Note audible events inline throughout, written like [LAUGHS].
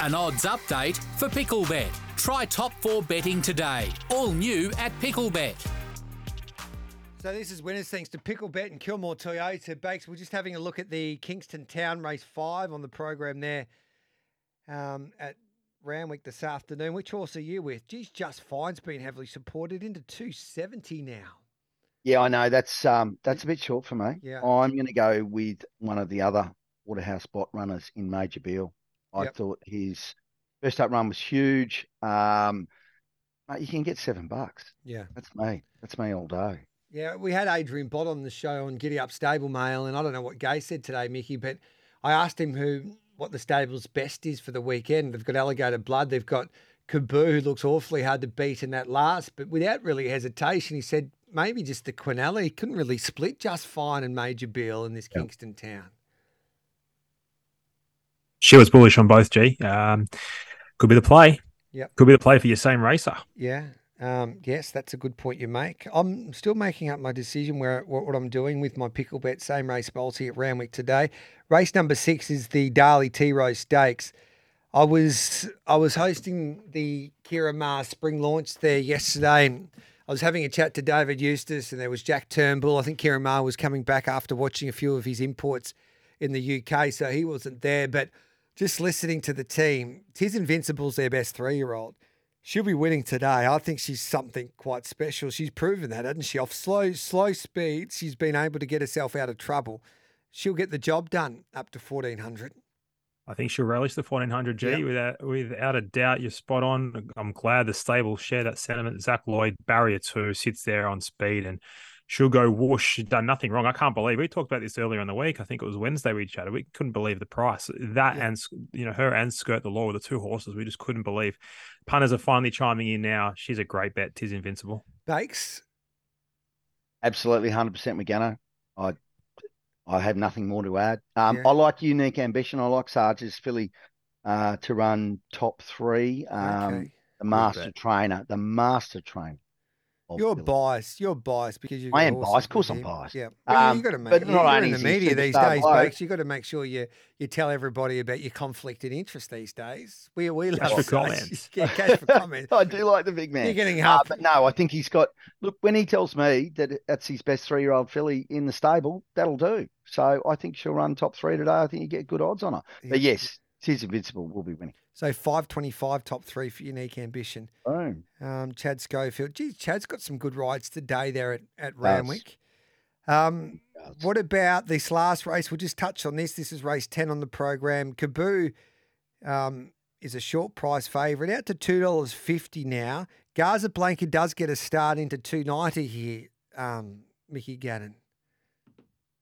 An odds update for Picklebet. Try top four betting today. All new at Picklebet. So this is winners thanks to Picklebet and Kilmore Toyota. Bakes, we're just having a look at the Kingston Town Race 5 on the program there um, at Randwick this afternoon. Which horse are you with? Geez, Just Fine's been heavily supported into 270 now. Yeah, I know that's um that's a bit short for me. Yeah. I'm going to go with one of the other Waterhouse spot runners in Major Beal. I Yep. thought his first up run was huge. Um, mate, you can get seven bucks. Yeah. That's me. That's me all day. Yeah, we had Adrian Bott on the show on Giddy Up Stable Mail, and I don't know what Gai said today, Mickey, but I asked him who what the stable's best is for the weekend. They've got Alligator Blood, they've got Kaboo, who looks awfully hard to beat in that last, but without really hesitation, he said maybe just the Quinella. He couldn't really split just fine and Major Bill in this Kingston town. She was bullish on both, G. Um, could be the play. Yeah, Could be the play for your same racer. Yeah. Um, yes, that's a good point you make. I'm still making up my decision where what, I'm doing with my Picklebet same race multi at Randwick today. Race number six is the Darley Tea Rose Stakes. I was I was hosting the Ciaron Maher's spring launch there yesterday, and I was having a chat to David Eustace, and there was Jack Turnbull. I think Ciaron Maher was coming back after watching a few of his imports in the UK, so he wasn't there. But just listening to the team, Tiz Invincible's their best three year old. She'll be winning today. I think she's something quite special. She's proven that, hasn't she? Off slow, slow speeds, she's been able to get herself out of trouble. She'll get the job done up to fourteen hundred. I think she'll relish the 1400 G Yep. without without a doubt. You're spot on. I'm glad the stable share that sentiment. Zac Lloyd, barrier two, sits there on speed and she'll go whoosh. She's done nothing wrong. I can't believe we talked about this earlier in the week. I think it was Wednesday we chatted. We couldn't believe the price. That Yeah. and you know her and Skirt the Law were the two horses we just couldn't believe. Punters are finally chiming in now. She's a great bet. Tis invincible. Bakes. Absolutely, hundred percent Megano. I I have nothing more to add. Um, Yeah. I like unique ambition. I like Sarge's filly uh, to run top three. Um, okay. the master trainer, the master trainer. Of You're filly. biased. You're biased because you. I am biased. Of course I'm biased. Yeah. Well, Um, you got to make. but you- not you're only in the media these days, bloke- Bakes. You got to make sure you you tell everybody about your conflict and interest these days. We we Cash love for comments. [LAUGHS] Yeah, cash for comments. [LAUGHS] I do like the big man. You're getting Uh, half. but no, I think he's got. Look, when he tells me that that's his best three-year-old filly in the stable, that'll do. So I think she'll run top three today. I think you get good odds on her. But yes, she's invincible. We'll be winning. So five twenty five top three for unique ambition. Boom. Um, Chad Schofield. Geez, Chad's got some good rides today there at, at Randwick. Um, what about this last race? We'll just touch on this. This is race 10 on the program. Kaboo um, is a short price favourite, out to $2.50 now. Casablanca does get a start into 290 here, um, Mickey Gannon.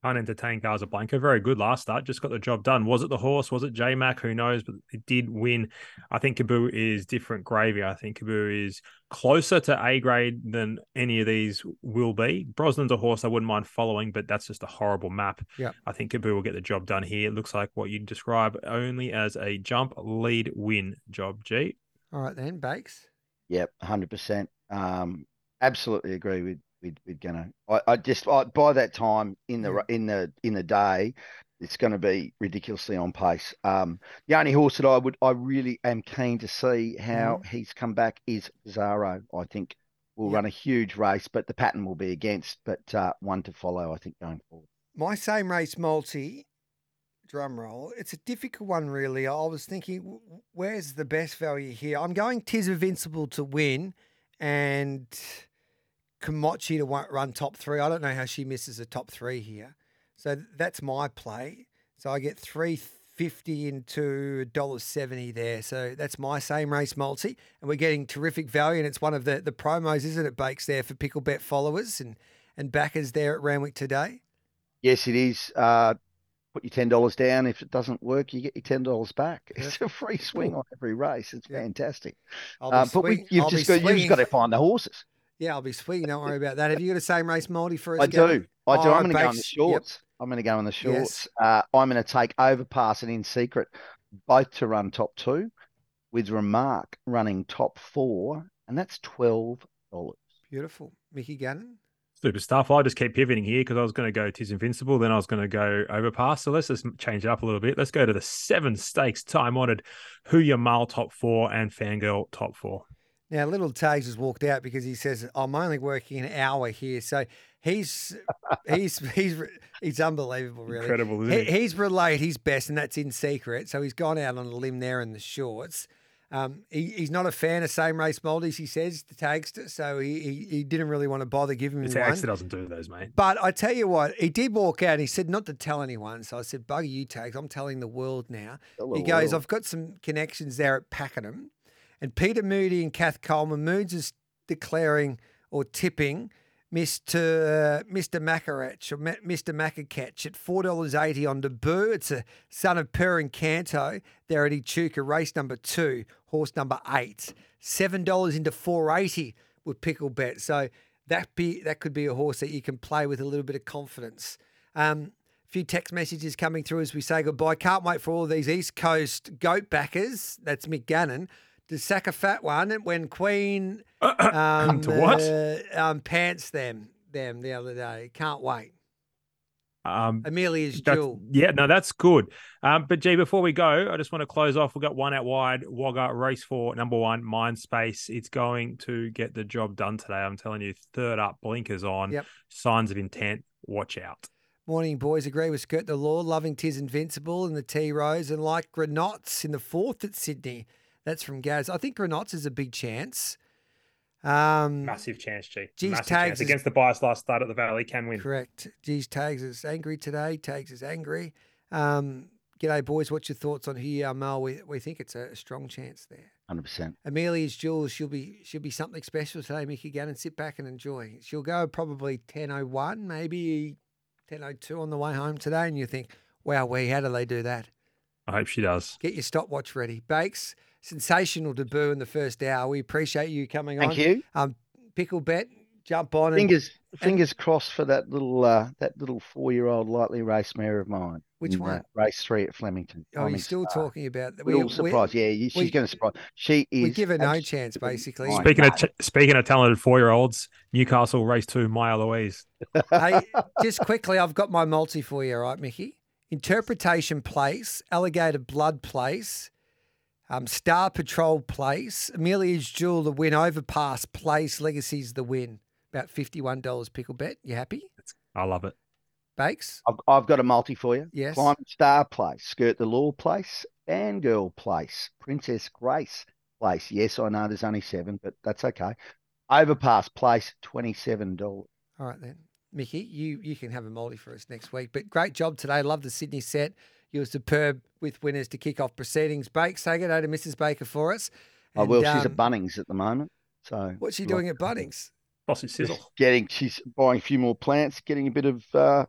Unentertained Casablanca. Very good last start. Just got the job done. Was it the horse? Was it J Mac? Who knows? But it did win. I think Kaboo is different gravy. I think Kaboo is closer to A grade than any of these will be. Brosnan's a horse I wouldn't mind following, but that's just a horrible map. Yeah. I think Kaboo will get the job done here. It looks like what you describe only as a jump lead win job, G. All right, then, Bakes. Yep, hundred percent. Um, absolutely agree with with with Gannon. I, I just I, by that time in the in the in the day, it's going to be ridiculously on pace. Um, the only horse that I would I really am keen to see how he's come back is Pizarro. I think will Yep. run a huge race, but the pattern will be against, but uh, one to follow. I think going forward. My same race multi, drum roll. It's a difficult one, really. I was thinking, where's the best value here? I'm going Tis Invincible to win and Komachi to run top three. I don't know how she misses a top three here. So that's my play. So I get 350 into $1.70 there. So that's my same race multi. And we're getting terrific value. And it's one of the, the promos, isn't it, Bakes, there for Picklebet followers and, and backers there at Randwick today? Yes, it is. Uh, put your ten dollars down. If it doesn't work, you get your ten dollars back. [LAUGHS] It's a free swing on every race. It's Yeah. fantastic. Um, but we, you've I'll just got you've just got to find the horses. Yeah, I'll be swinging. Don't worry about that. Have you got a same race multi for us? I Gavin? do. I do. Oh, I'm going to go in the Bakes- yep. shorts. I'm going to go in the Yes. shorts. Uh, I'm going to take Overpass and In Secret both to run top two, with Remark running top four, and that's twelve dollars. Beautiful. Mickey Gannon. Super stuff. I just keep pivoting here because I was going to go Tis Invincible, then I was going to go Overpass. So let's just change it up a little bit. Let's go to the seven stakes time honored Who Your Mile top four and Fangirl top four. Now, little Tags has walked out because he says, I'm only working an hour here. So he's he's [LAUGHS] he's he's unbelievable, really. Incredible, isn't He, he? he's relayed his best, and that's in secret. So he's gone out on a limb there in the shorts. Um, he, he's not a fan of same race multis, he says, the Tagster. So he, he, he didn't really want to bother giving It's me one. actually doesn't do those, mate. But I tell you what, he did walk out and he said not to tell anyone. So I said, Bugger you, Tags. I'm telling the world now. Tell he goes, world. I've got some connections there at Pakenham. And Peter Moody and Kath Coleman, Moods is declaring or tipping Mr. Uh, Mr. Macarach or Mr. Macacatch at $4.80 on debut. It's a son of Per Incanto there at Echuca, race number two, horse number eight. $7 into 480 with Picklebet. So that be that could be a horse that you can play with a little bit of confidence. Um, a few text messages coming through as we say goodbye. Can't wait for all these East Coast goat backers. That's Mick Gannon to sack a fat one when Queen [COUGHS] um, To what? uh, um, pants them them the other day. Can't wait. Um, Amelia's jewel. yeah, no, that's good. Um, but G, before we go, I just want to close off. We've got one out wide, Wagga race for number one, Mind Space. It's going to get the job done today. I'm telling you, third up, blinkers on, Yep. signs of intent. Watch out. Morning, boys. Agree with Skirt the Law. Loving Tis Invincible in the Tea Rose and like Granots in the fourth at Sydney. That's from Gaz. I think Granots is a big chance. Um, Massive chance, G. Geez, Massive Tags chance is- against the bias last start at the Valley. Can win. Correct. Geez, Tags is angry today. Tags is angry. Um, g'day, boys. What's your thoughts on here, Mel? We, we think it's a strong chance there. Hundred percent. Amelia's Jewels, she'll be she'll be something special today, Mickey Gannon. Sit back and enjoy. She'll go probably 10.01, maybe 10.02 on the way home today, and you think, wow, we how do they do that? I hope she does. Get your stopwatch ready. Bakes, sensational debut in the first hour. We appreciate you coming Thank on. you. Um, Picklebet, jump on. And, Fingers fingers crossed for that little uh, that little four year old lightly race mare of mine. Which in, one? uh, race three at Flemington. oh, you're still Star. talking about that. We're all surprised. yeah, you- we- she's going to surprise. She is. we give her no chance, basically. fine. Speaking of ch- speaking of talented four year olds, Newcastle race two, Maya Louise. hey, just quickly, I've got my multi for you, all right, Mickey? Interpretation place, Alligator Blood place, um, Star Patrol place, Amelia's Jewel the win, Overpass place, Legacy's the win. About $51 Picklebet. You happy? I love it. Bakes? I've, I've got a multi for you. Yes. Climb Star Place, Skirt the Law Place, and Girl Place, Princess Grace Place. Yes, I know there's only seven, but that's okay. Overpass Place, twenty-seven dollars. All right then. Mickey, you you can have a multi for us next week. But great job today. Love the Sydney set. You were superb with winners to kick off proceedings. Bakes, say good day to Mrs. Baker for us. Oh well, And, she's at um, Bunnings at the moment. So What's she like, doing at Bunnings? Sausage sizzle. just Getting, she's buying a few more plants, getting a bit of, uh,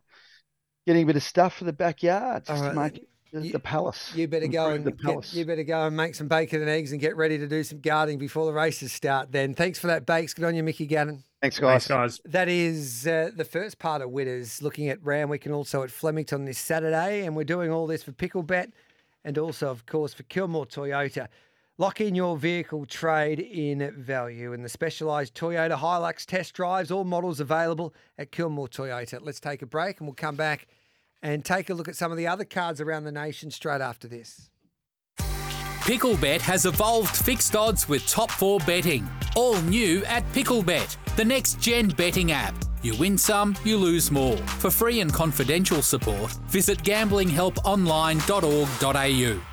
getting a bit of stuff for the backyard, just All to make the, you- the palace. You better go and the get, you better go and make some bacon and eggs and get ready to do some gardening before the races start. Then thanks for that, Bakes. Good on you, Mickey Gannon. Thanks, guys. Thanks, guys. That is uh, the first part of Winners, looking at Randwick and also at Flemington this Saturday, and we're doing all this for Picklebet and also, of course, for Kilmore Toyota. Lock in your vehicle trade in value and the specialised Toyota Hilux test drives, all models available at Kilmore Toyota. Let's take a break and we'll come back and take a look at some of the other cards around the nation straight after this. Picklebet has evolved fixed odds with top four betting. All new at Picklebet, the next gen betting app. You win some, you lose more. For free and confidential support, visit gamblinghelponline.org.au.